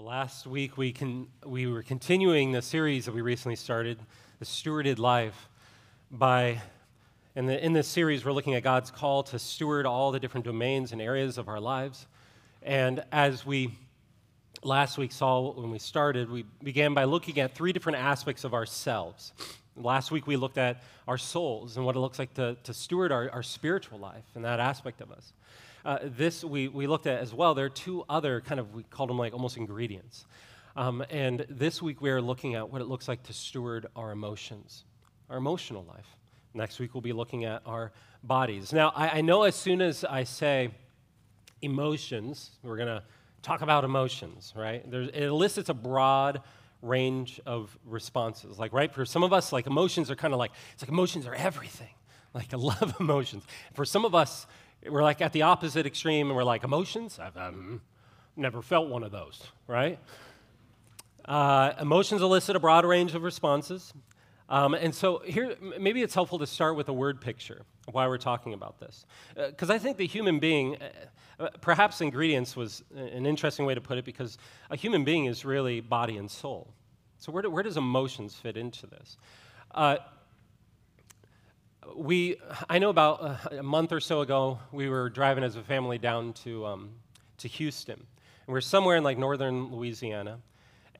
last week we, can, we were continuing the series that we recently started, The Stewarded Life, by, in, the, in this series, we're looking at God's call to steward all the different domains and areas of our lives. And as we last week saw when we started, we began by looking at three different aspects of ourselves. Last week we looked at our souls and what it looks like to, to steward our, our spiritual life and that aspect of us. Uh, this we, we looked at as well. There are two other kind of, we called them like almost ingredients. Um, and this week we are looking at what it looks like to steward our emotions, our emotional life. Next week we'll be looking at our bodies. Now, I, I know as soon as I say emotions, we're going to talk about emotions, right? There's, it elicits a broad range of responses. Like, right, for some of us, like emotions are kind of like, it's like emotions are everything. Like, I love emotions. For some of us, we're like at the opposite extreme, and we're like, emotions? I've um, never felt one of those, right? Uh, emotions elicit a broad range of responses. Um, and so here, maybe it's helpful to start with a word picture why we're talking about this. Because uh, I think the human being, uh, uh, perhaps ingredients was an interesting way to put it, because a human being is really body and soul. So where, do, where does emotions fit into this? We, I know about uh, a month or so ago, we were driving as a family down to, um, to Houston. And we are somewhere in like northern Louisiana.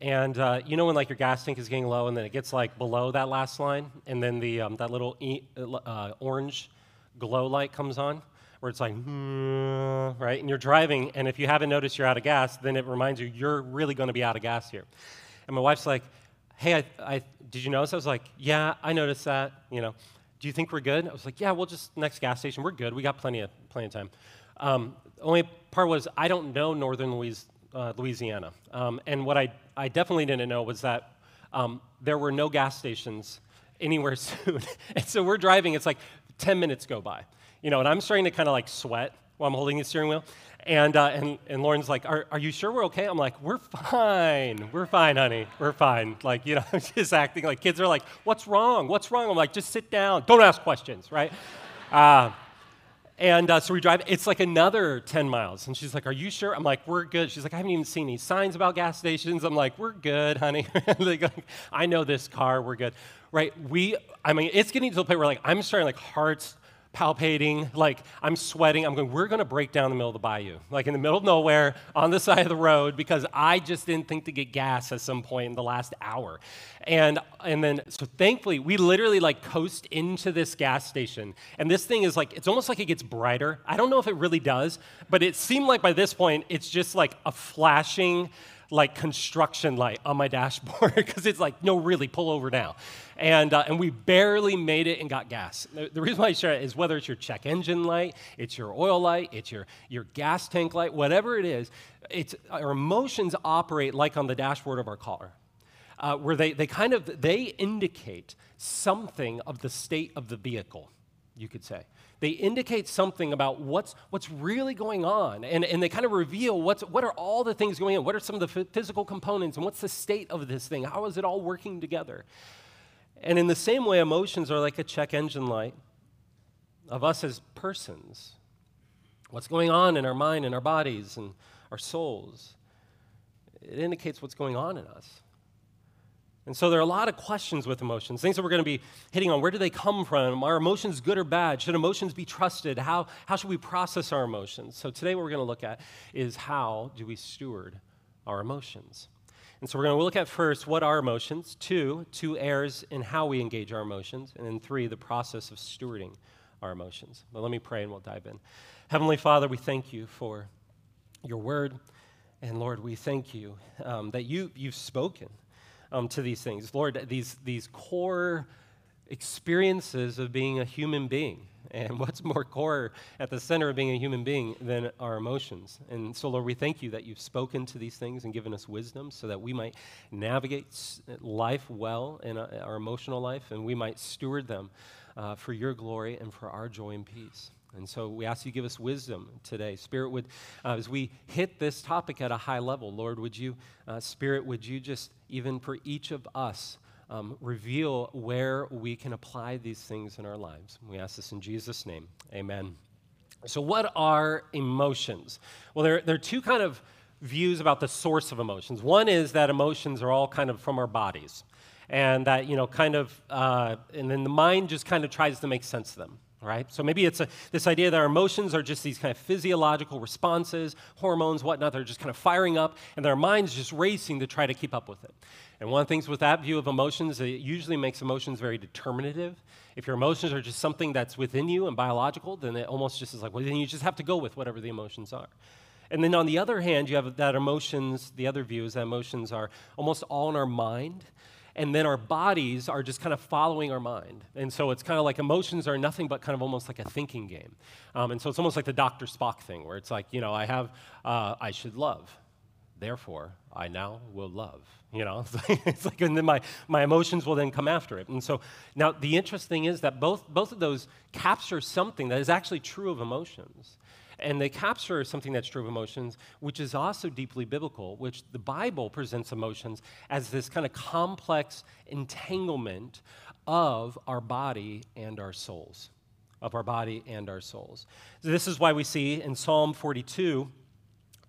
And uh, you know when like your gas tank is getting low and then it gets like below that last line and then the, um, that little e- uh, orange glow light comes on where it's like, hmm, right? And you're driving and if you haven't noticed you're out of gas, then it reminds you you're really going to be out of gas here. And my wife's like, hey, I, I, did you notice? I was like, yeah, I noticed that, you know do you think we're good? I was like, yeah, we'll just next gas station. We're good. We got plenty of plenty of time. Um, only part was I don't know northern Louis, uh, Louisiana, um, and what I I definitely didn't know was that um, there were no gas stations anywhere soon. and so we're driving. It's like 10 minutes go by, you know, and I'm starting to kind of like sweat while I'm holding the steering wheel. And, uh, and, and Lauren's like, are, are you sure we're okay? I'm like, We're fine. We're fine, honey. We're fine. Like, you know, I'm just acting like kids are like, What's wrong? What's wrong? I'm like, Just sit down. Don't ask questions, right? Uh, and uh, so we drive, it's like another 10 miles. And she's like, Are you sure? I'm like, We're good. She's like, I haven't even seen any signs about gas stations. I'm like, We're good, honey. I know this car. We're good. Right? We, I mean, it's getting to the point where like I'm starting like hearts palpating, like I'm sweating. I'm going, we're going to break down the middle of the bayou, like in the middle of nowhere on the side of the road because I just didn't think to get gas at some point in the last hour. And, and then, so thankfully, we literally like coast into this gas station. And this thing is like, it's almost like it gets brighter. I don't know if it really does, but it seemed like by this point, it's just like a flashing, like construction light on my dashboard because it's like, no, really, pull over now. And, uh, and we barely made it and got gas. The, reason why I share it is whether it's your check engine light, it's your oil light, it's your, your gas tank light, whatever it is, it's, our emotions operate like on the dashboard of our car. Uh, where they, they kind of they indicate something of the state of the vehicle you could say they indicate something about what's, what's really going on. And, and they kind of reveal what's, what are all the things going on. What are some of the physical components? And what's the state of this thing? How is it all working together? And in the same way, emotions are like a check engine light of us as persons. What's going on in our mind and our bodies and our souls? It indicates what's going on in us. And so there are a lot of questions with emotions, things that we're going to be hitting on. Where do they come from? Are emotions good or bad? Should emotions be trusted? How, how should we process our emotions? So today, what we're going to look at is how do we steward our emotions? And so we're going to look at first what are emotions, two, two errors in how we engage our emotions, and then three, the process of stewarding our emotions. But let me pray and we'll dive in. Heavenly Father, we thank you for your word. And Lord, we thank you um, that you, you've spoken um, to these things. Lord, these, these core experiences of being a human being. And what's more core at the center of being a human being than our emotions? And so, Lord, we thank you that you've spoken to these things and given us wisdom so that we might navigate life well in uh, our emotional life and we might steward them uh, for your glory and for our joy and peace. And so we ask you give us wisdom today. Spirit, would, uh, as we hit this topic at a high level, Lord, would you, uh, Spirit, would you just, even for each of us, um, reveal where we can apply these things in our lives? We ask this in Jesus' name. Amen. So, what are emotions? Well, there, there are two kind of views about the source of emotions. One is that emotions are all kind of from our bodies, and that, you know, kind of, uh, and then the mind just kind of tries to make sense of them. Right? So maybe it's a, this idea that our emotions are just these kind of physiological responses, hormones, whatnot, they're just kind of firing up, and our mind's just racing to try to keep up with it. And one of the things with that view of emotions, it usually makes emotions very determinative. If your emotions are just something that's within you and biological, then it almost just is like, well, then you just have to go with whatever the emotions are. And then on the other hand, you have that emotions, the other view is that emotions are almost all in our mind. And then our bodies are just kind of following our mind. And so it's kind of like emotions are nothing but kind of almost like a thinking game. Um, and so it's almost like the Dr. Spock thing, where it's like, you know, I have, uh, I should love. Therefore, I now will love. You know, it's like, it's like, and then my, my emotions will then come after it. And so now the interesting thing is that both, both of those capture something that is actually true of emotions. And they capture something that's true of emotions, which is also deeply biblical, which the Bible presents emotions as this kind of complex entanglement of our body and our souls. Of our body and our souls. So this is why we see in Psalm 42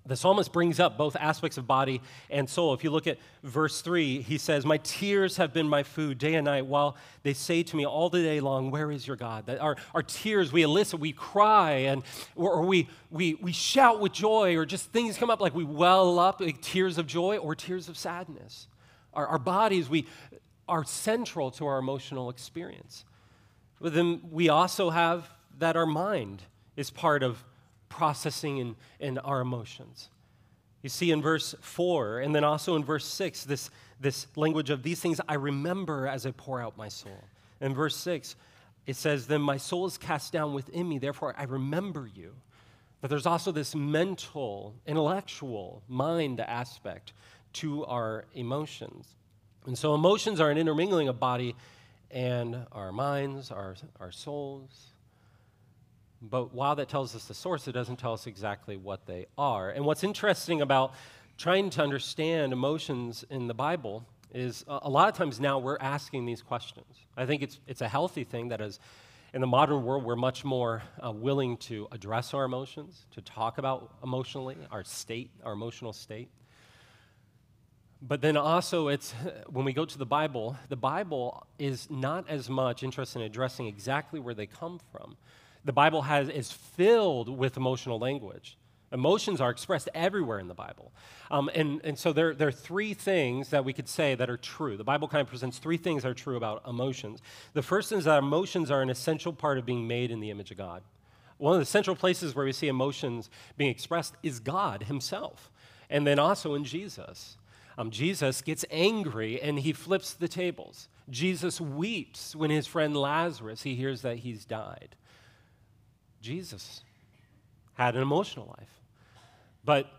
the psalmist brings up both aspects of body and soul. If you look at verse 3, he says, My tears have been my food day and night, while they say to me all the day long, Where is your God? That our, our tears, we elicit, we cry, and, or, we, we, we shout with joy, or just things come up like we well up, like tears of joy or tears of sadness. Our, our bodies we, are central to our emotional experience. But then we also have that our mind is part of processing in, in our emotions. You see in verse 4 and then also in verse 6 this, this language of these things I remember as I pour out my soul. In verse 6, it says, Then my soul is cast down within me, therefore I remember you. But there's also this mental, intellectual, mind aspect to our emotions. And so emotions are an intermingling of body and our minds, our, our souls. But while that tells us the source, it doesn't tell us exactly what they are. And what's interesting about trying to understand emotions in the Bible is a lot of times now we're asking these questions. I think it's, it's a healthy thing that is, in the modern world, we're much more uh, willing to address our emotions, to talk about emotionally, our state, our emotional state. But then also, it's when we go to the Bible, the Bible is not as much interested in addressing exactly where they come from, the Bible has, is filled with emotional language. Emotions are expressed everywhere in the Bible. Um, and, and so there, there are three things that we could say that are true. The Bible kind of presents three things that are true about emotions. The first is that emotions are an essential part of being made in the image of God. One of the central places where we see emotions being expressed is God Himself, and then also in Jesus. Um, Jesus gets angry and he flips the tables. Jesus weeps when his friend Lazarus, he hears that he's died. Jesus had an emotional life. But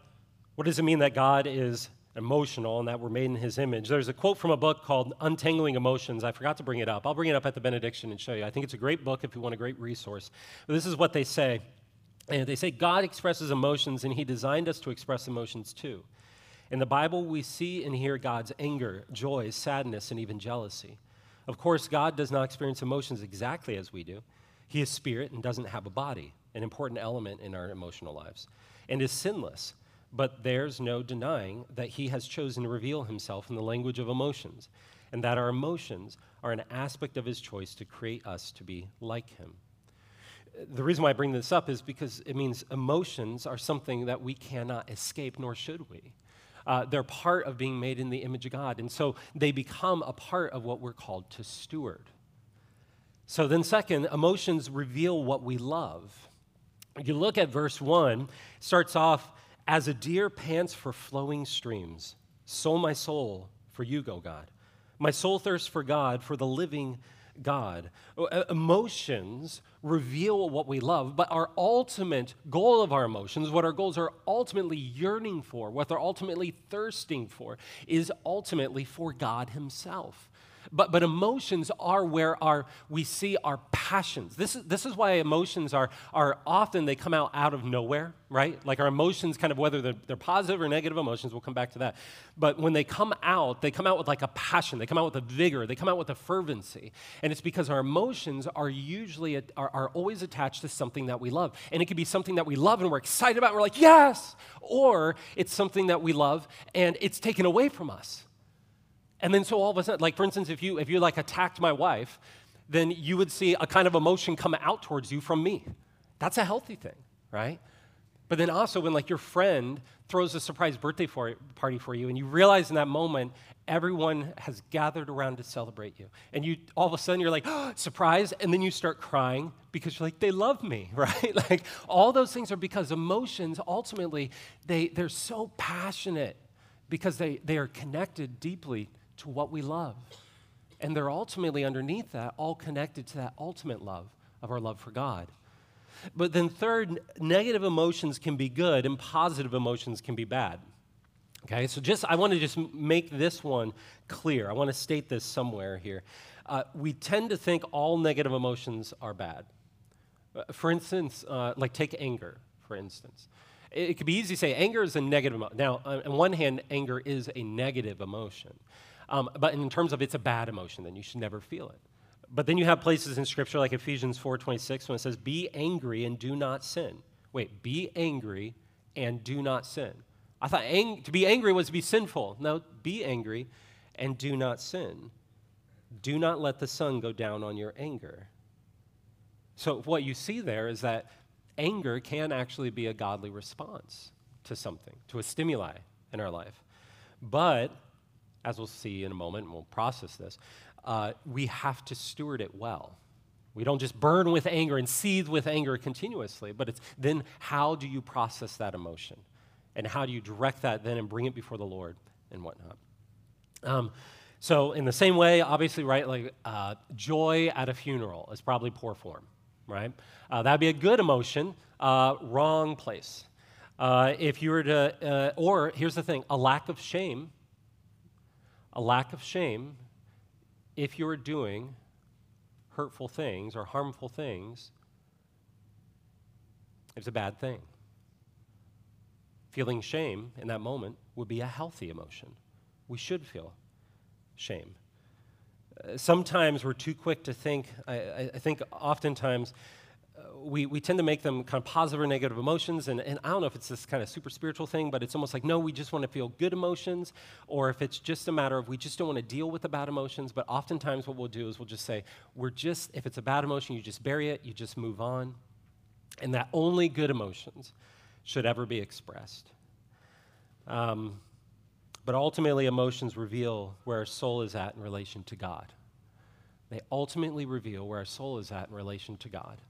what does it mean that God is emotional and that we're made in his image? There's a quote from a book called Untangling Emotions. I forgot to bring it up. I'll bring it up at the benediction and show you. I think it's a great book if you want a great resource. But this is what they say. And they say God expresses emotions and he designed us to express emotions too. In the Bible, we see and hear God's anger, joy, sadness, and even jealousy. Of course, God does not experience emotions exactly as we do. He is spirit and doesn't have a body, an important element in our emotional lives, and is sinless. But there's no denying that he has chosen to reveal himself in the language of emotions, and that our emotions are an aspect of his choice to create us to be like him. The reason why I bring this up is because it means emotions are something that we cannot escape, nor should we. Uh, they're part of being made in the image of God, and so they become a part of what we're called to steward. So then, second, emotions reveal what we love. You look at verse 1, starts off, as a deer pants for flowing streams, so my soul for you, go God. My soul thirsts for God, for the living God. Oh, emotions reveal what we love, but our ultimate goal of our emotions, what our goals are ultimately yearning for, what they're ultimately thirsting for, is ultimately for God Himself. But, but emotions are where our, we see our passions. This is, this is why emotions are, are often, they come out out of nowhere, right? Like our emotions, kind of whether they're, they're positive or negative emotions, we'll come back to that. But when they come out, they come out with like a passion, they come out with a vigor, they come out with a fervency. And it's because our emotions are usually, are, are always attached to something that we love. And it could be something that we love and we're excited about, and we're like, yes! Or it's something that we love and it's taken away from us. And then so all of a sudden, like for instance, if you if you like attacked my wife, then you would see a kind of emotion come out towards you from me. That's a healthy thing, right? But then also when like your friend throws a surprise birthday for, party for you and you realize in that moment everyone has gathered around to celebrate you. And you all of a sudden you're like, oh, surprise, and then you start crying because you're like, they love me, right? like all those things are because emotions ultimately they, they're so passionate because they, they are connected deeply to what we love. And they're ultimately underneath that, all connected to that ultimate love of our love for God. But then, third, negative emotions can be good and positive emotions can be bad. Okay, so just I want to just make this one clear. I want to state this somewhere here. Uh, we tend to think all negative emotions are bad. Uh, for instance, uh, like take anger, for instance. It, it could be easy to say anger is a negative emotion. Now, on one hand, anger is a negative emotion. Um, but in terms of it's a bad emotion, then you should never feel it. But then you have places in Scripture like Ephesians 4.26 when it says, be angry and do not sin. Wait, be angry and do not sin. I thought ang- to be angry was to be sinful. No, be angry and do not sin. Do not let the sun go down on your anger. So, what you see there is that anger can actually be a godly response to something, to a stimuli in our life. But as we'll see in a moment, and we'll process this, uh, we have to steward it well. We don't just burn with anger and seethe with anger continuously, but it's then how do you process that emotion? And how do you direct that then and bring it before the Lord and whatnot? Um, so, in the same way, obviously, right, like uh, joy at a funeral is probably poor form, right? Uh, that'd be a good emotion, uh, wrong place. Uh, if you were to, uh, or here's the thing a lack of shame a lack of shame if you're doing hurtful things or harmful things is a bad thing. Feeling shame in that moment would be a healthy emotion. We should feel shame. Uh, sometimes we're too quick to think, I, I think oftentimes we, we tend to make them kind of positive or negative emotions. And, and I don't know if it's this kind of super spiritual thing, but it's almost like, no, we just want to feel good emotions, or if it's just a matter of we just don't want to deal with the bad emotions. But oftentimes, what we'll do is we'll just say, we're just, if it's a bad emotion, you just bury it, you just move on. And that only good emotions should ever be expressed. Um, but ultimately, emotions reveal where our soul is at in relation to God. They ultimately reveal where our soul is at in relation to God.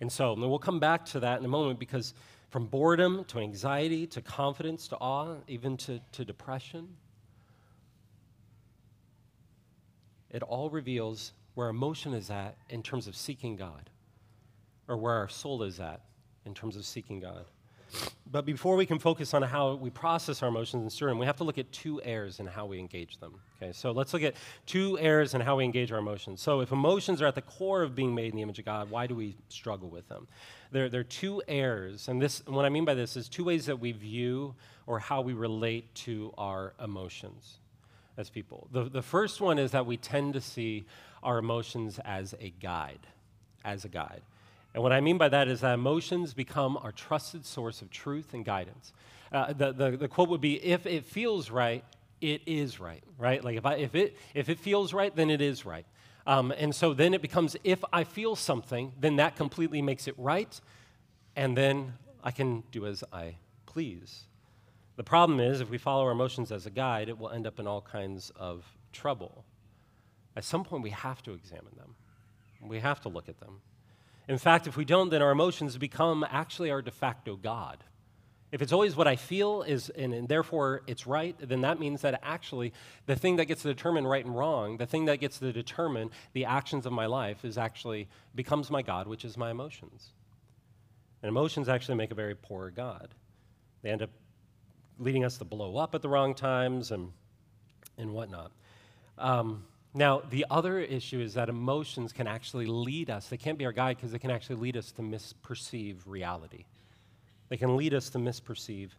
And so, and we'll come back to that in a moment because from boredom to anxiety to confidence to awe, even to, to depression, it all reveals where emotion is at in terms of seeking God, or where our soul is at in terms of seeking God. But before we can focus on how we process our emotions and stir them, we have to look at two errors in how we engage them. Okay, so let's look at two errors in how we engage our emotions. So if emotions are at the core of being made in the image of God, why do we struggle with them? There, there are two errors, and this, what I mean by this is two ways that we view or how we relate to our emotions as people. The, the first one is that we tend to see our emotions as a guide, as a guide. And what I mean by that is that emotions become our trusted source of truth and guidance. Uh, the, the, the quote would be if it feels right, it is right, right? Like if, I, if, it, if it feels right, then it is right. Um, and so then it becomes if I feel something, then that completely makes it right, and then I can do as I please. The problem is, if we follow our emotions as a guide, it will end up in all kinds of trouble. At some point, we have to examine them, we have to look at them. In fact, if we don't, then our emotions become actually our de facto God. If it's always what I feel is, and, and, therefore it's right, then that means that actually the thing that gets to determine right and wrong, the thing that gets to determine the actions of my life is actually becomes my God, which is my emotions. And emotions actually make a very poor God. They end up leading us to blow up at the wrong times and, and whatnot. Um, Now, the other issue is that emotions can actually lead us, they can't be our guide because they can actually lead us to misperceive reality. They can lead us to misperceive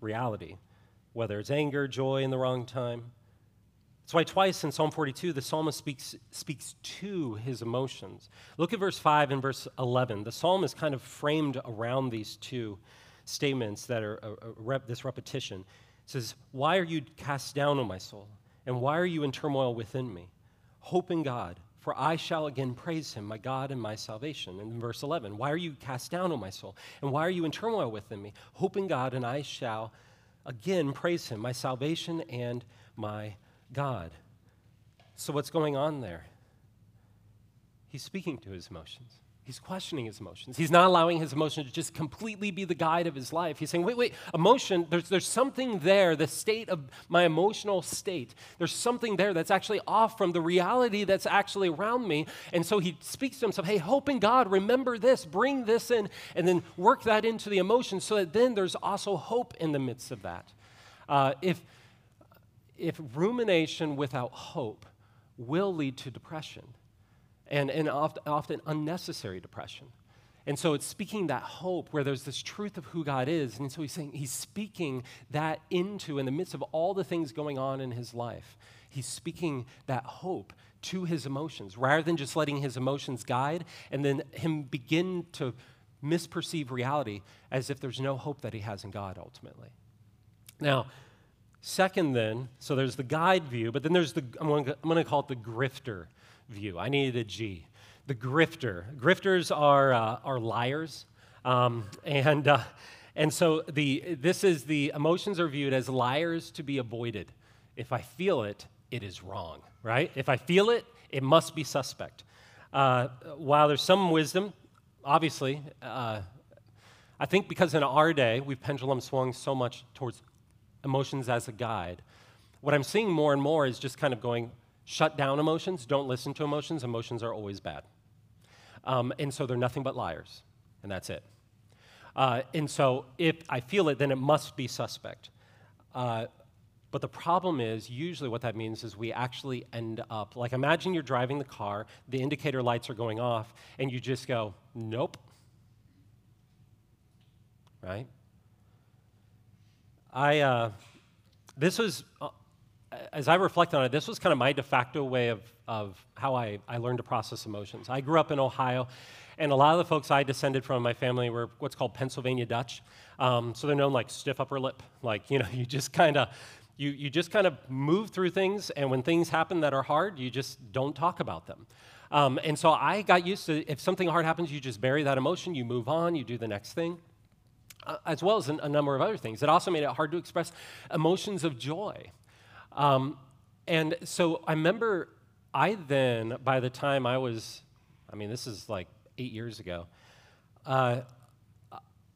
reality, whether it's anger, joy in the wrong time. That's why twice in Psalm 42, the psalmist speaks, speaks to his emotions. Look at verse 5 and verse 11. The psalm is kind of framed around these two statements that are a, a rep, this repetition. It says, Why are you cast down, O my soul? And why are you in turmoil within me? Hope in God, for I shall again praise him, my God and my salvation. And in verse 11, why are you cast down, O my soul? And why are you in turmoil within me? Hope in God, and I shall again praise him, my salvation and my God. So, what's going on there? He's speaking to his emotions. He's questioning his emotions. He's not allowing his emotion to just completely be the guide of his life. He's saying, wait, wait, emotion, there's, there's something there, the state of my emotional state. There's something there that's actually off from the reality that's actually around me. And so he speaks to himself, hey, hope in God, remember this, bring this in, and then work that into the emotion so that then there's also hope in the midst of that. Uh, if, if rumination without hope will lead to depression, and, and often, often unnecessary depression. And so it's speaking that hope where there's this truth of who God is. And so he's saying he's speaking that into, in the midst of all the things going on in his life, he's speaking that hope to his emotions rather than just letting his emotions guide and then him begin to misperceive reality as if there's no hope that he has in God ultimately. Now, second, then, so there's the guide view, but then there's the, I'm going to call it the grifter view. I needed a G. The grifter. Grifters are, uh, are liars. Um, and, uh, and so the, this is the emotions are viewed as liars to be avoided. If I feel it, it is wrong, right? If I feel it, it must be suspect. Uh, while there's some wisdom, obviously, uh, I think because in our day we've pendulum swung so much towards emotions as a guide, what I'm seeing more and more is just kind of going, shut down emotions, don't listen to emotions. Emotions are always bad. Um, and so they're nothing but liars, and that's it. Uh, and so if I feel it, then it must be suspect. Uh, but the problem is, usually what that means is we actually end up, like imagine you're driving the car, the indicator lights are going off, and you just go, nope. Right? I, uh, this was, uh, as I reflect on it, this was kind of my de facto way of, of how I, I learned to process emotions. I grew up in Ohio, and a lot of the folks I descended from, my family, were what's called Pennsylvania Dutch. Um, so they're known like stiff upper lip. Like, you know, you just kind of you, you just kind of move through things, and when things happen that are hard, you just don't talk about them. Um, and so I got used to if something hard happens, you just bury that emotion, you move on, you do the next thing, uh, as well as a number of other things. It also made it hard to express emotions of joy. Um, and so I remember I then, by the time I was, I mean, this is like eight years ago, uh,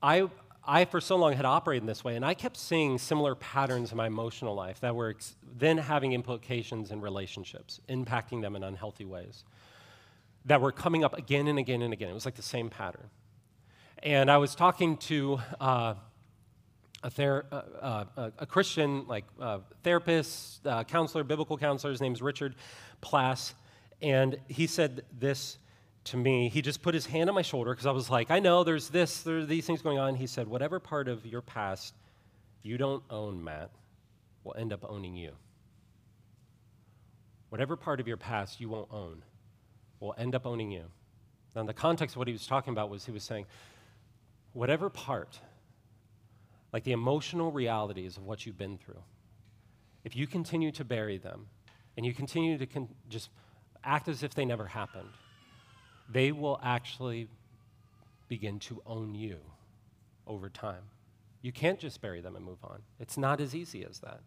I, I for so long had operated in this way, and I kept seeing similar patterns in my emotional life that were ex- then having implications in relationships, impacting them in unhealthy ways, that were coming up again and again and again. It was like the same pattern. And I was talking to uh, a, ther- uh, uh, a Christian like uh, therapist, uh, counselor, biblical counselor. His name's Richard Plass, and he said this to me. He just put his hand on my shoulder because I was like, I know there's this, there are these things going on. He said, whatever part of your past you don't own, Matt, will end up owning you. Whatever part of your past you won't own will end up owning you. Now, in the context of what he was talking about was he was saying, whatever part like the emotional realities of what you've been through, if you continue to bury them and you continue to con- just act as if they never happened, they will actually begin to own you over time. You can't just bury them and move on. It's not as easy as that.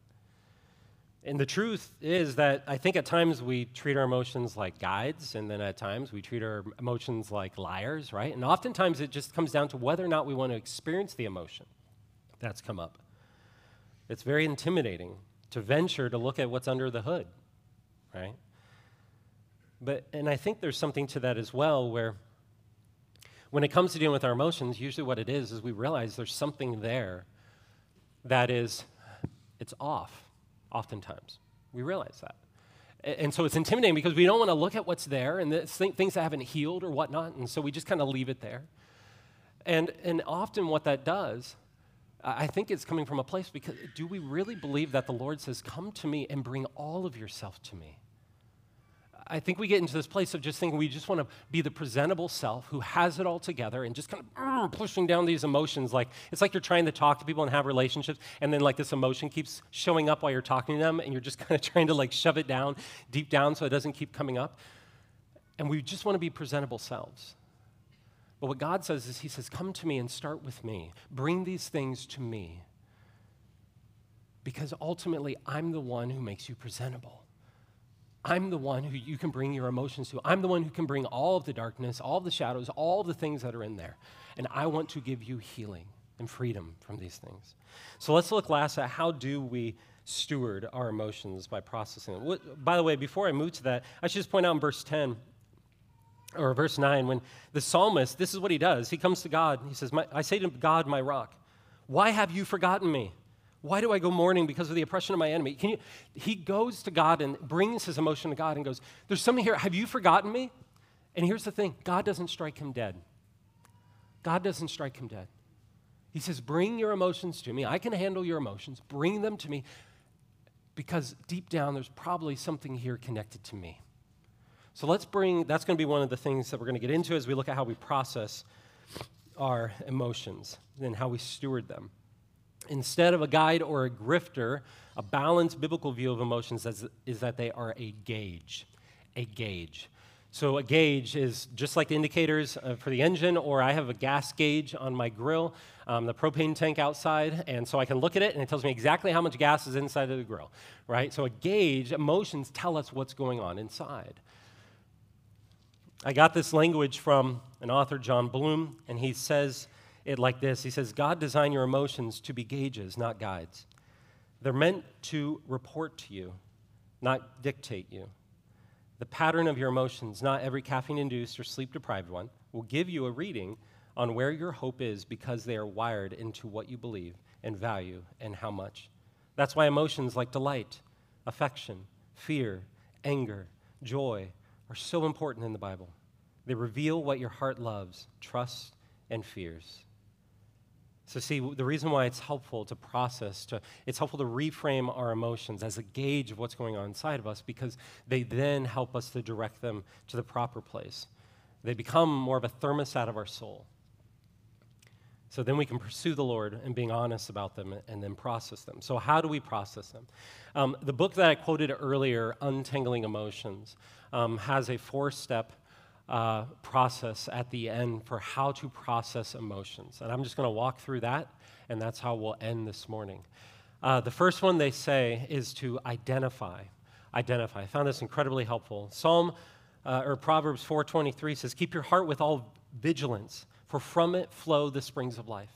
And the truth is that I think at times we treat our emotions like guides, and then at times we treat our emotions like liars, right? And oftentimes it just comes down to whether or not we want to experience the emotion that's come up. It's very intimidating to venture to look at what's under the hood, right? But, and I think there's something to that as well where when it comes to dealing with our emotions, usually what it is is we realize there's something there that is, it's off, oftentimes. We realize that. And so it's intimidating because we don't want to look at what's there and the things that haven't healed or whatnot. And so we just kind of leave it there. And, and often what that does, I think it's coming from a place because do we really believe that the Lord says, Come to me and bring all of yourself to me? I think we get into this place of just thinking we just want to be the presentable self who has it all together and just kind of pushing down these emotions. Like it's like you're trying to talk to people and have relationships, and then like this emotion keeps showing up while you're talking to them, and you're just kind of trying to like shove it down deep down so it doesn't keep coming up. And we just want to be presentable selves. But what God says is, He says, Come to me and start with me. Bring these things to me. Because ultimately, I'm the one who makes you presentable. I'm the one who you can bring your emotions to. I'm the one who can bring all of the darkness, all the shadows, all the things that are in there. And I want to give you healing and freedom from these things. So let's look last at how do we steward our emotions by processing them. By the way, before I move to that, I should just point out in verse 10 or verse 9 when the psalmist, this is what he does. He comes to God. He says, I say to God, my rock, why have you forgotten me? Why do I go mourning because of the oppression of my enemy? Can you, he goes to God and brings his emotion to God and goes, There's something here. Have you forgotten me? And here's the thing God doesn't strike him dead. God doesn't strike him dead. He says, Bring your emotions to me. I can handle your emotions. Bring them to me because deep down there's probably something here connected to me. So let's bring, that's going to be one of the things that we're going to get into as we look at how we process our emotions and how we steward them. Instead of a guide or a grifter, a balanced biblical view of emotions is, is that they are a gauge. A gauge. So, a gauge is just like the indicators uh, for the engine, or I have a gas gauge on my grill, um, the propane tank outside, and so I can look at it and it tells me exactly how much gas is inside of the grill, right? So, a gauge, emotions tell us what's going on inside. I got this language from an author, Jon Bloom, and he says it like this He says, God designed your emotions to be gauges, not guides. They're meant to report to you, not dictate you. The pattern of your emotions, not every caffeine induced or sleep deprived one, will give you a reading on where your hope is because they are wired into what you believe and value and how much. That's why emotions like delight, affection, fear, anger, joy are so important in the Bible. They reveal what your heart loves, trusts, and fears. So, see, the reason why it's helpful to process, to, it's helpful to reframe our emotions as a gauge of what's going on inside of us because they then help us to direct them to the proper place. They become more of a thermostat of our soul. So then we can pursue the Lord and being honest about them and then process them. So, how do we process them? Um, the book that I quoted earlier, Untangling Emotions, um, has a four step uh, process at the end for how to process emotions. And I'm just going to walk through that, and that's how we'll end this morning. Uh, the first one they say is to identify. Identify. I found this incredibly helpful. Psalm uh, or Proverbs 4:23 says, "Keep your heart with all vigilance, for from it flow the springs of life."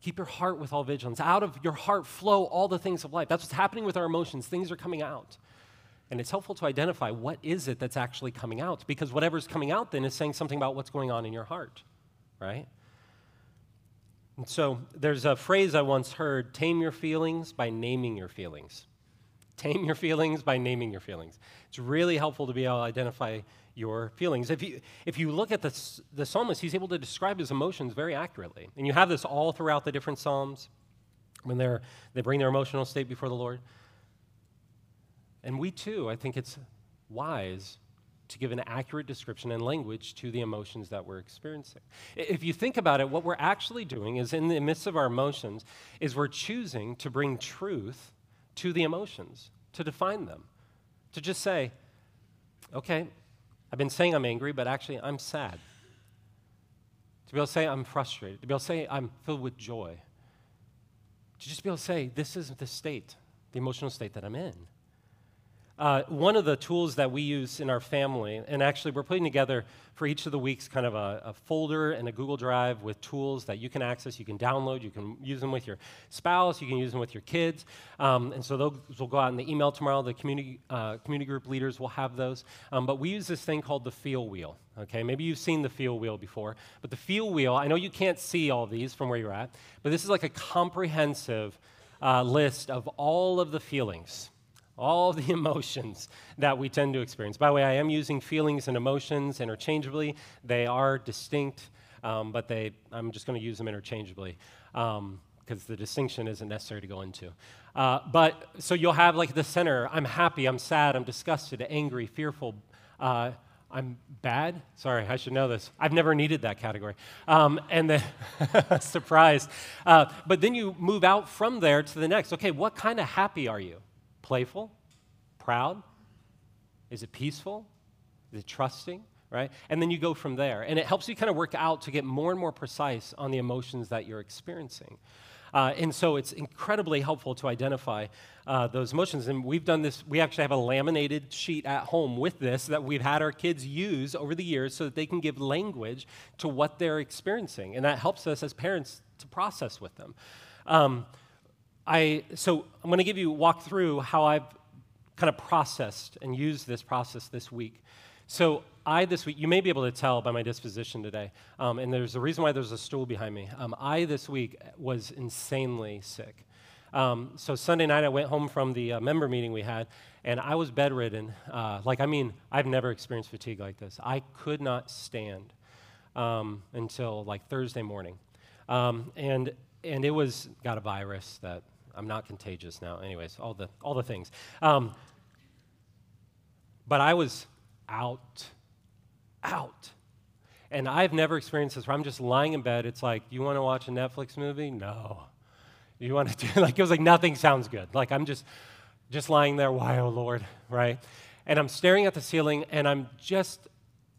Keep your heart with all vigilance. Out of your heart flow all the things of life. That's what's happening with our emotions. Things are coming out. And it's helpful to identify what is it that's actually coming out because whatever's coming out then is saying something about what's going on in your heart, right? And so there's a phrase I once heard tame your feelings by naming your feelings. Tame your feelings by naming your feelings. It's really helpful to be able to identify your feelings. If you, if you look at the, the psalmist, he's able to describe his emotions very accurately. And you have this all throughout the different psalms when they're, they bring their emotional state before the Lord. And we too, I think it's wise to give an accurate description and language to the emotions that we're experiencing. If you think about it, what we're actually doing is in the midst of our emotions is we're choosing to bring truth to the emotions, to define them, to just say, okay, I've been saying I'm angry, but actually I'm sad. To be able to say I'm frustrated, to be able to say I'm filled with joy. To just be able to say, this is the state, the emotional state that I'm in. Uh, one of the tools that we use in our family, and actually we're putting together for each of the weeks kind of a, a, folder and a Google Drive with tools that you can access, you can download, you can use them with your spouse, you can use them with your kids. Um, and so those will go out in the email tomorrow. The community, uh, community group leaders will have those. Um, but we use this thing called the feel wheel. Okay, maybe you've seen the feel wheel before, but the feel wheel, I know you can't see all these from where you're at, but this is like a comprehensive uh, list of all of the feelings all the emotions that we tend to experience. By the way, I am using feelings and emotions interchangeably. They are distinct, um, but they, I'm just going to use them interchangeably because um, the distinction isn't necessary to go into. Uh, but so you'll have like the center I'm happy, I'm sad, I'm disgusted, angry, fearful. Uh, I'm bad. Sorry, I should know this. I've never needed that category. Um, and then, surprise. Uh, but then you move out from there to the next. Okay, what kind of happy are you? Playful? Proud? Is it peaceful? Is it trusting? Right? And then you go from there. And it helps you kind of work out to get more and more precise on the emotions that you're experiencing. Uh, and so it's incredibly helpful to identify uh, those emotions. And we've done this, we actually have a laminated sheet at home with this that we've had our kids use over the years so that they can give language to what they're experiencing. And that helps us as parents to process with them. Um, I, so I'm going to give you walk through how I've kind of processed and used this process this week. So I this week, you may be able to tell by my disposition today, um, and there's a reason why there's a stool behind me. Um, I this week was insanely sick. Um, so Sunday night, I went home from the uh, member meeting we had, and I was bedridden. Uh, like, I mean, I've never experienced fatigue like this. I could not stand um, until like Thursday morning, um, and and it was got a virus that I'm not contagious now. Anyways, all the all the things. Um, but I was out out. And I've never experienced this where I'm just lying in bed. It's like, you want to watch a Netflix movie? No. You want to do like it was like nothing sounds good. Like I'm just just lying there, why oh Lord, right? And I'm staring at the ceiling and I'm just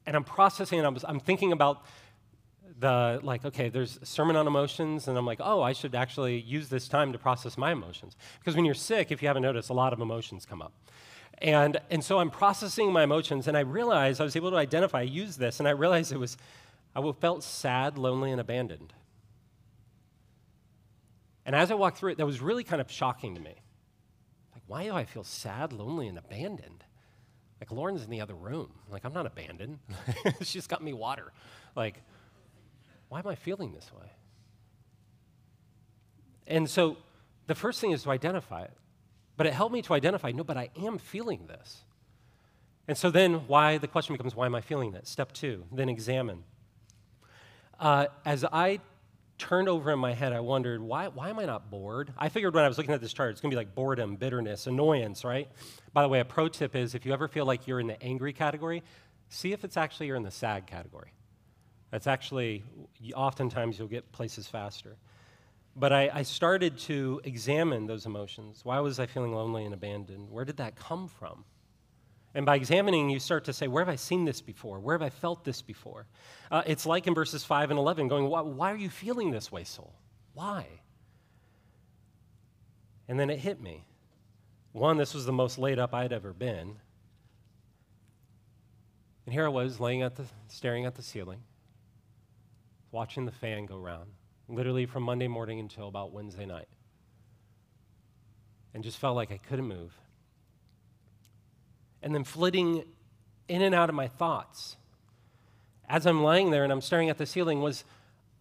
and I'm processing and I'm, I'm thinking about the like okay there's sermon on emotions and i'm like oh i should actually use this time to process my emotions because when you're sick if you haven't noticed a lot of emotions come up and, and so I'm processing my emotions, and I realized I was able to identify, use this, and I realized it was, I felt sad, lonely, and abandoned. And as I walked through it, that was really kind of shocking to me. Like, why do I feel sad, lonely, and abandoned? Like, Lauren's in the other room. Like, I'm not abandoned. She's got me water. Like, why am I feeling this way? And so the first thing is to identify it. But it helped me to identify no, but I am feeling this. And so then, why the question becomes, why am I feeling this? Step two, then examine. Uh, as I turned over in my head, I wondered, why, why am I not bored? I figured when I was looking at this chart, it's going to be like boredom, bitterness, annoyance, right? By the way, a pro tip is if you ever feel like you're in the angry category, see if it's actually you're in the sad category. That's actually, oftentimes, you'll get places faster. But I, I, started to examine those emotions. Why was I feeling lonely and abandoned? Where did that come from? And by examining, you start to say, Where have I seen this before? Where have I felt this before? Uh, it's like in verses 5 and 11, going, why, why are you feeling this way, soul? Why? And then it hit me. One, this was the most laid up I'd ever been. And here I was, laying at the, staring at the ceiling, watching the fan go round literally from Monday morning until about Wednesday night. And just felt like I couldn't move. And then flitting in and out of my thoughts as I'm lying there and I'm staring at the ceiling was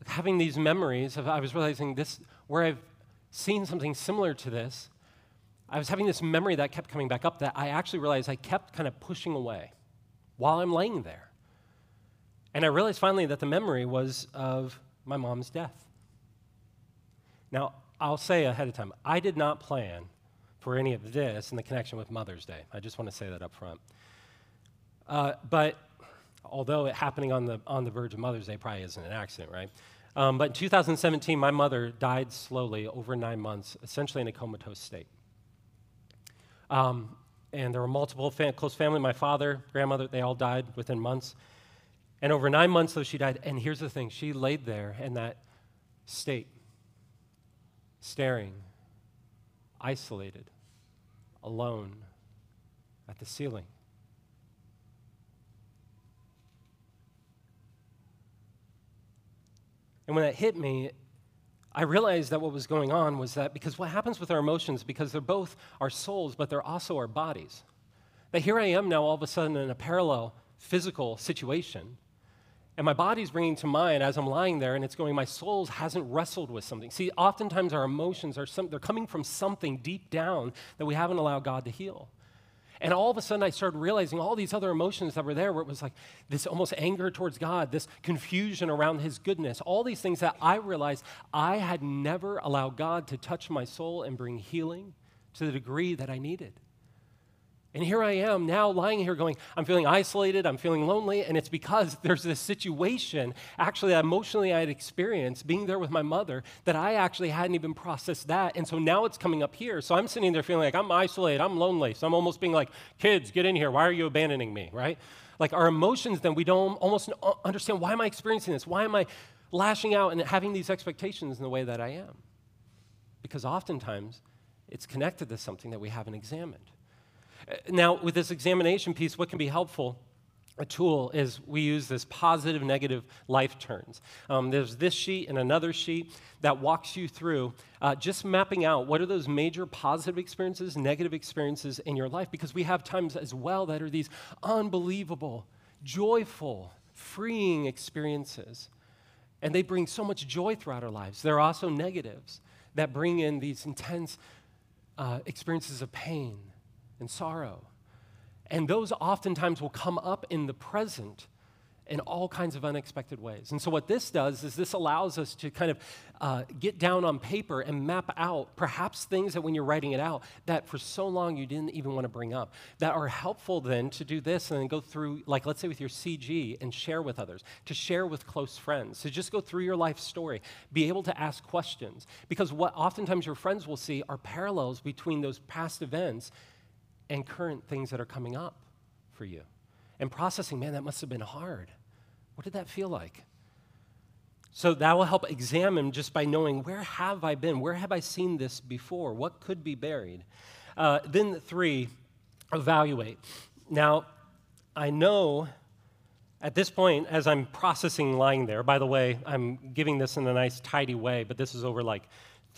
having these memories of I was realizing this where I've seen something similar to this. I was having this memory that kept coming back up that I actually realized I kept kind of pushing away while I'm laying there. And I realized finally that the memory was of my mom's death. Now, I'll say ahead of time, I did not plan for any of this in the connection with Mother's Day. I just want to say that up front. Uh, but although it happening on the, on the verge of Mother's Day probably isn't an accident, right? Um, but in 2017, my mother died slowly over nine months, essentially in a comatose state. Um, and there were multiple fa- close family. My father, grandmother, they all died within months. And over nine months, though, she died. And here's the thing she laid there in that state staring, isolated, alone at the ceiling. And when that hit me, I realized that what was going on was that because what happens with our emotions, because they're both our souls, but they're also our bodies. That here I am now, all of a sudden, in a parallel physical situation. And my body's bringing to mind as I'm lying there, and it's going, my soul hasn't wrestled with something. See, oftentimes our emotions are some, they're coming from something deep down that we haven't allowed God to heal. And all of a sudden, I started realizing all these other emotions that were there, where it was like this almost anger towards God, this confusion around His goodness, all these things that I realized I had never allowed God to touch my soul and bring healing to the degree that I needed. And here I am now lying here going, I'm feeling isolated, I'm feeling lonely, and it's because there's this situation, actually, emotionally I had experienced being there with my mother, that I actually hadn't even processed that. And so now it's coming up here. So I'm sitting there feeling like I'm isolated, I'm lonely. So I'm almost being like, kids, get in here. Why are you abandoning me, right? Like our emotions, then we don't almost understand why am I experiencing this? Why am I lashing out and having these expectations in the way that I am? Because oftentimes it's connected to something that we haven't examined. Now, with this examination piece, what can be helpful? a tool is we use this positive negative life turns um, there's this sheet and another sheet that walks you through uh, just mapping out what are those major positive experiences negative experiences in your life because we have times as well that are these unbelievable joyful freeing experiences and they bring so much joy throughout our lives there are also negatives that bring in these intense uh, experiences of pain and sorrow. And those oftentimes will come up in the present in all kinds of unexpected ways. And so, what this does is this allows us to kind of uh, get down on paper and map out perhaps things that when you're writing it out that for so long you didn't even want to bring up that are helpful then to do this and then go through, like, let's say with your CG and share with others, to share with close friends, to just go through your life story, be able to ask questions. Because what oftentimes your friends will see are parallels between those past events and current things that are coming up for you. And processing, man, that must have been hard. What did that feel like? So that will help examine just by knowing where have I been? Where have I seen this before? What could be buried? Uh, then, three, evaluate. Now, I know at this point, as I'm processing lying there, by the way, I'm giving this in a nice, tidy way, but this is over like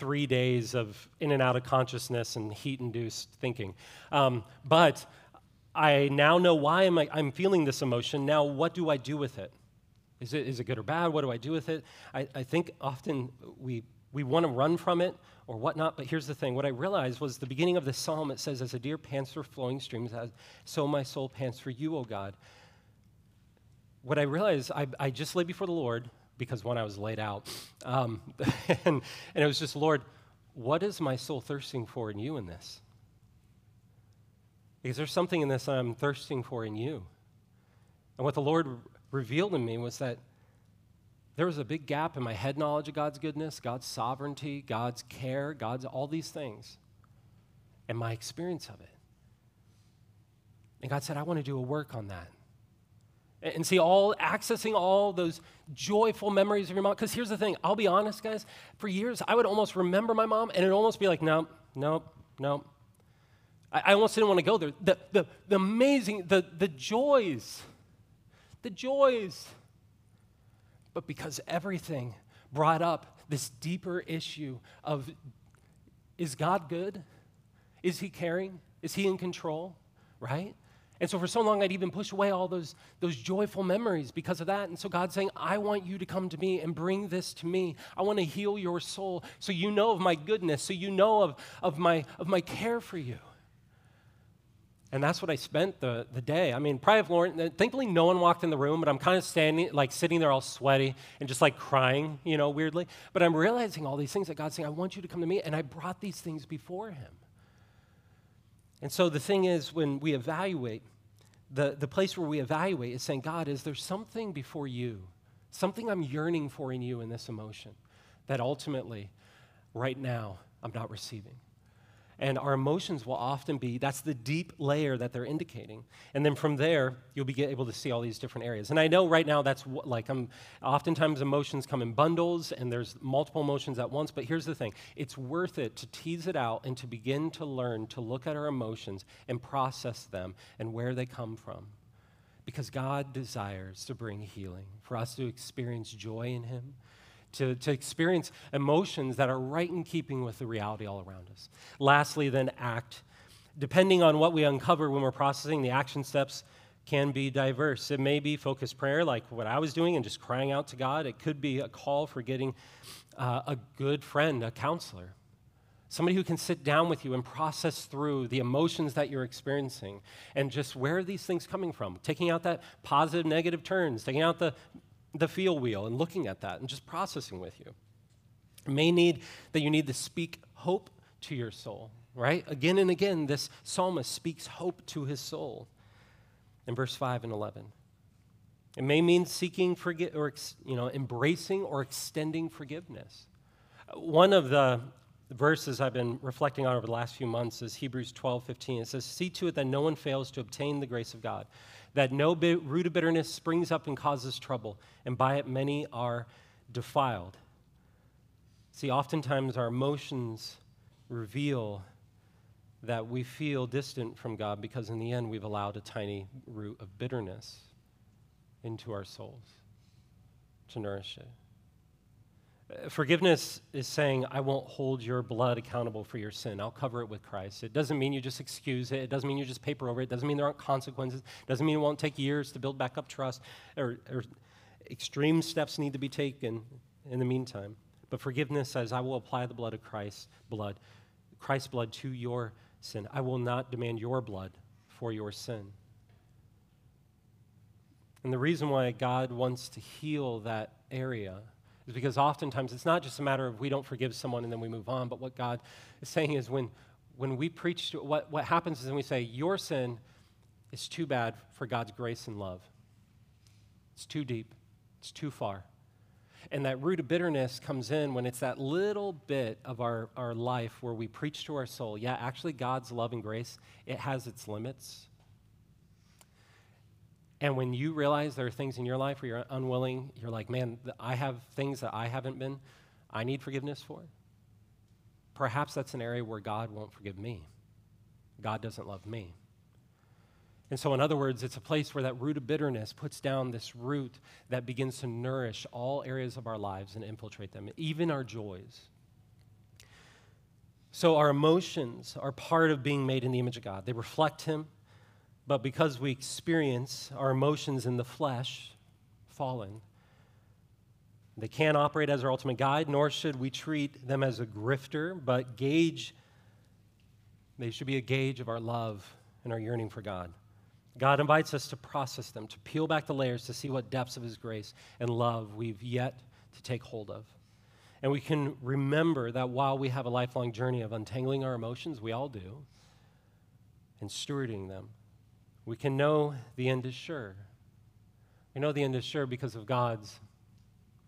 three days of in and out of consciousness and heat induced thinking. Um, but I now know why am I, I'm feeling this emotion. Now, what do I do with it? Is it, is it good or bad? What do I do with it? I, I think often we, we want to run from it or whatnot, but here's the thing. What I realized was the beginning of the psalm, it says, As a deer pants for flowing streams, so my soul pants for you, O God. What I realized, I, I just lay before the Lord because one, I was laid out. Um, and, and it was just, Lord, what is my soul thirsting for in you in this? Because there's something in this I'm thirsting for in you. And what the Lord revealed in me was that there was a big gap in my head knowledge of God's goodness, God's sovereignty, God's care, God's all these things, and my experience of it. And God said, I want to do a work on that and see all accessing all those joyful memories of your mom. Because here's the thing i'll be honest guys for years i would almost remember my mom and it'd almost be like no no no i, I almost didn't want to go there. The, the, the amazing the, the joys the joys. But because everything brought up this deeper issue of is god good? Is he caring? Is he in control? Right and so for so long, I'd even push away all those, those joyful memories because of that. And so God's saying, I want you to come to me and bring this to me. I want to heal your soul so you know of my goodness, so you know of, of, my, of my care for you. And that's what I spent the, the day. I mean, probably Lauren, thankfully no one walked in the room, but I'm kind of standing, like sitting there all sweaty and just like crying, you know, weirdly. But I'm realizing all these things that God's saying, I want you to come to me. And I brought these things before Him. And so the thing is, when we evaluate, the, the place where we evaluate is saying, God, is there something before you, something I'm yearning for in you in this emotion that ultimately, right now, I'm not receiving? And our emotions will often be that's the deep layer that they're indicating. And then from there, you'll be able to see all these different areas. And I know right now that's what, like I'm oftentimes emotions come in bundles and there's multiple emotions at once, but here's the thing. It's worth it to tease it out and to begin to learn to look at our emotions and process them and where they come from. Because God desires to bring healing, for us to experience joy in him to, to experience emotions that are right in keeping with the reality all around us. Lastly, then, act. Depending on what we uncover when we're processing, the action steps can be diverse. It may be focused prayer, like what I was doing, and just crying out to God. It could be a call for getting uh, a good friend, a counselor, somebody who can sit down with you and process through the emotions that you're experiencing and just where are these things coming from? Taking out that positive, negative turns, taking out the, the feel wheel and looking at that and just processing with you. It may need that you need to speak hope to your soul, right? Again and again, this psalmist speaks hope to his soul in verse 5 and 11. It may mean seeking forget or you know embracing or extending forgiveness. One of the verses I've been reflecting on over the last few months is Hebrews 12, 15. It says, See to it that no one fails to obtain the grace of God, that no root of bitterness springs up and causes trouble, and by it many are defiled. See, oftentimes our emotions reveal that we feel distant from God because in the end we've allowed a tiny root of bitterness into our souls to nourish it. Forgiveness is saying, I won't hold your blood accountable for your sin. I'll cover it with Christ. It doesn't mean you just excuse it. It doesn't mean you just paper over it. It doesn't mean there aren't consequences. It doesn't mean it won't take years to build back up trust or, or extreme steps need to be taken in the meantime. But forgiveness says, I will apply the blood of Christ, blood, Christ's blood to your sin. I will not demand your blood for your sin. And the reason why God wants to heal that area is because oftentimes it's not just a matter of we don't forgive someone and then we move on, but what God is saying is when, when we preach, to, what, what happens is when we say, Your sin is too bad for God's grace and love. It's too deep, it's too far. And that root of bitterness comes in when it's that little bit of our, our life where we preach to our soul. Yeah, actually, God's love and grace, it has its limits. And when you realize there are things in your life where you're unwilling, you're like, man, I have things that I haven't been, I need forgiveness for. Perhaps that's an area where God won't forgive me. God doesn't love me. And so, in other words, it's a place where that root of bitterness puts down this root that begins to nourish all areas of our lives and infiltrate them, even our joys. So, our emotions are part of being made in the image of God. They reflect Him, but because we experience our emotions in the flesh, fallen, they can't operate as our ultimate guide, nor should we treat them as a grifter, but gauge, they should be a gauge of our love and our yearning for God. God invites us to process them, to peel back the layers to see what depths of His grace and love we've yet to take hold of. And we can remember that while we have a lifelong journey of untangling our emotions, we all do, and stewarding them, we can know the end is sure. We know the end is sure because of God's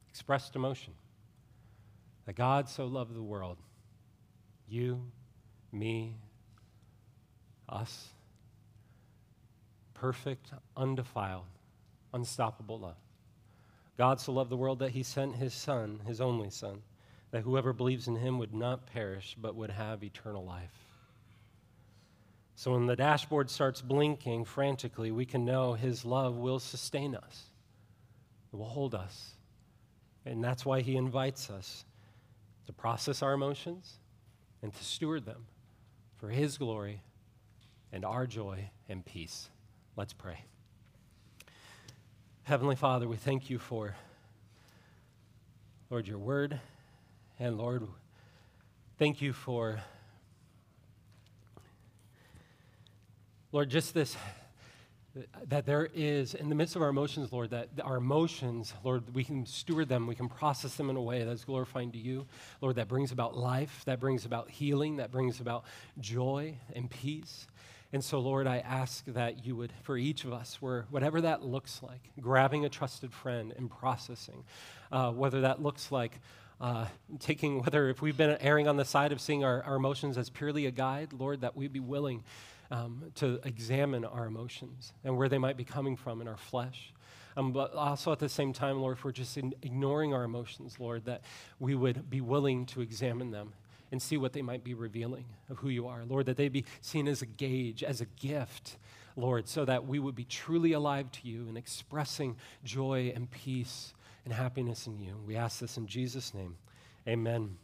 expressed emotion. That God so loved the world, you, me, us perfect, undefiled, unstoppable love. God so loved the world that he sent his Son, his only Son, that whoever believes in him would not perish, but would have eternal life. So when the dashboard starts blinking frantically, we can know his love will sustain us, it will hold us. And that's why he invites us to process our emotions and to steward them for his glory and our joy and peace. Let's pray. Heavenly Father, we thank you for, Lord, your word. And Lord, thank you for, Lord, just this, that there is, in the midst of our emotions, Lord, that our emotions, Lord, we can steward them, we can process them in a way that's glorifying to you. Lord, that brings about life, that brings about healing, that brings about joy and peace. And so, Lord, I ask that you would, for each of us, where whatever that looks like, grabbing a trusted friend and processing, uh, whether that looks like uh, taking, whether if we've been erring on the side of seeing our, our emotions as purely a guide, Lord, that we'd be willing um, to examine our emotions and where they might be coming from in our flesh. Um, but also at the same time, Lord, if we're just ignoring our emotions, Lord, that we would be willing to examine them and see what they might be revealing of who you are. Lord, that they be seen as a gauge, as a gift, Lord, so that we would be truly alive to you and expressing joy and peace and happiness in you. We ask this in Jesus' name. Amen.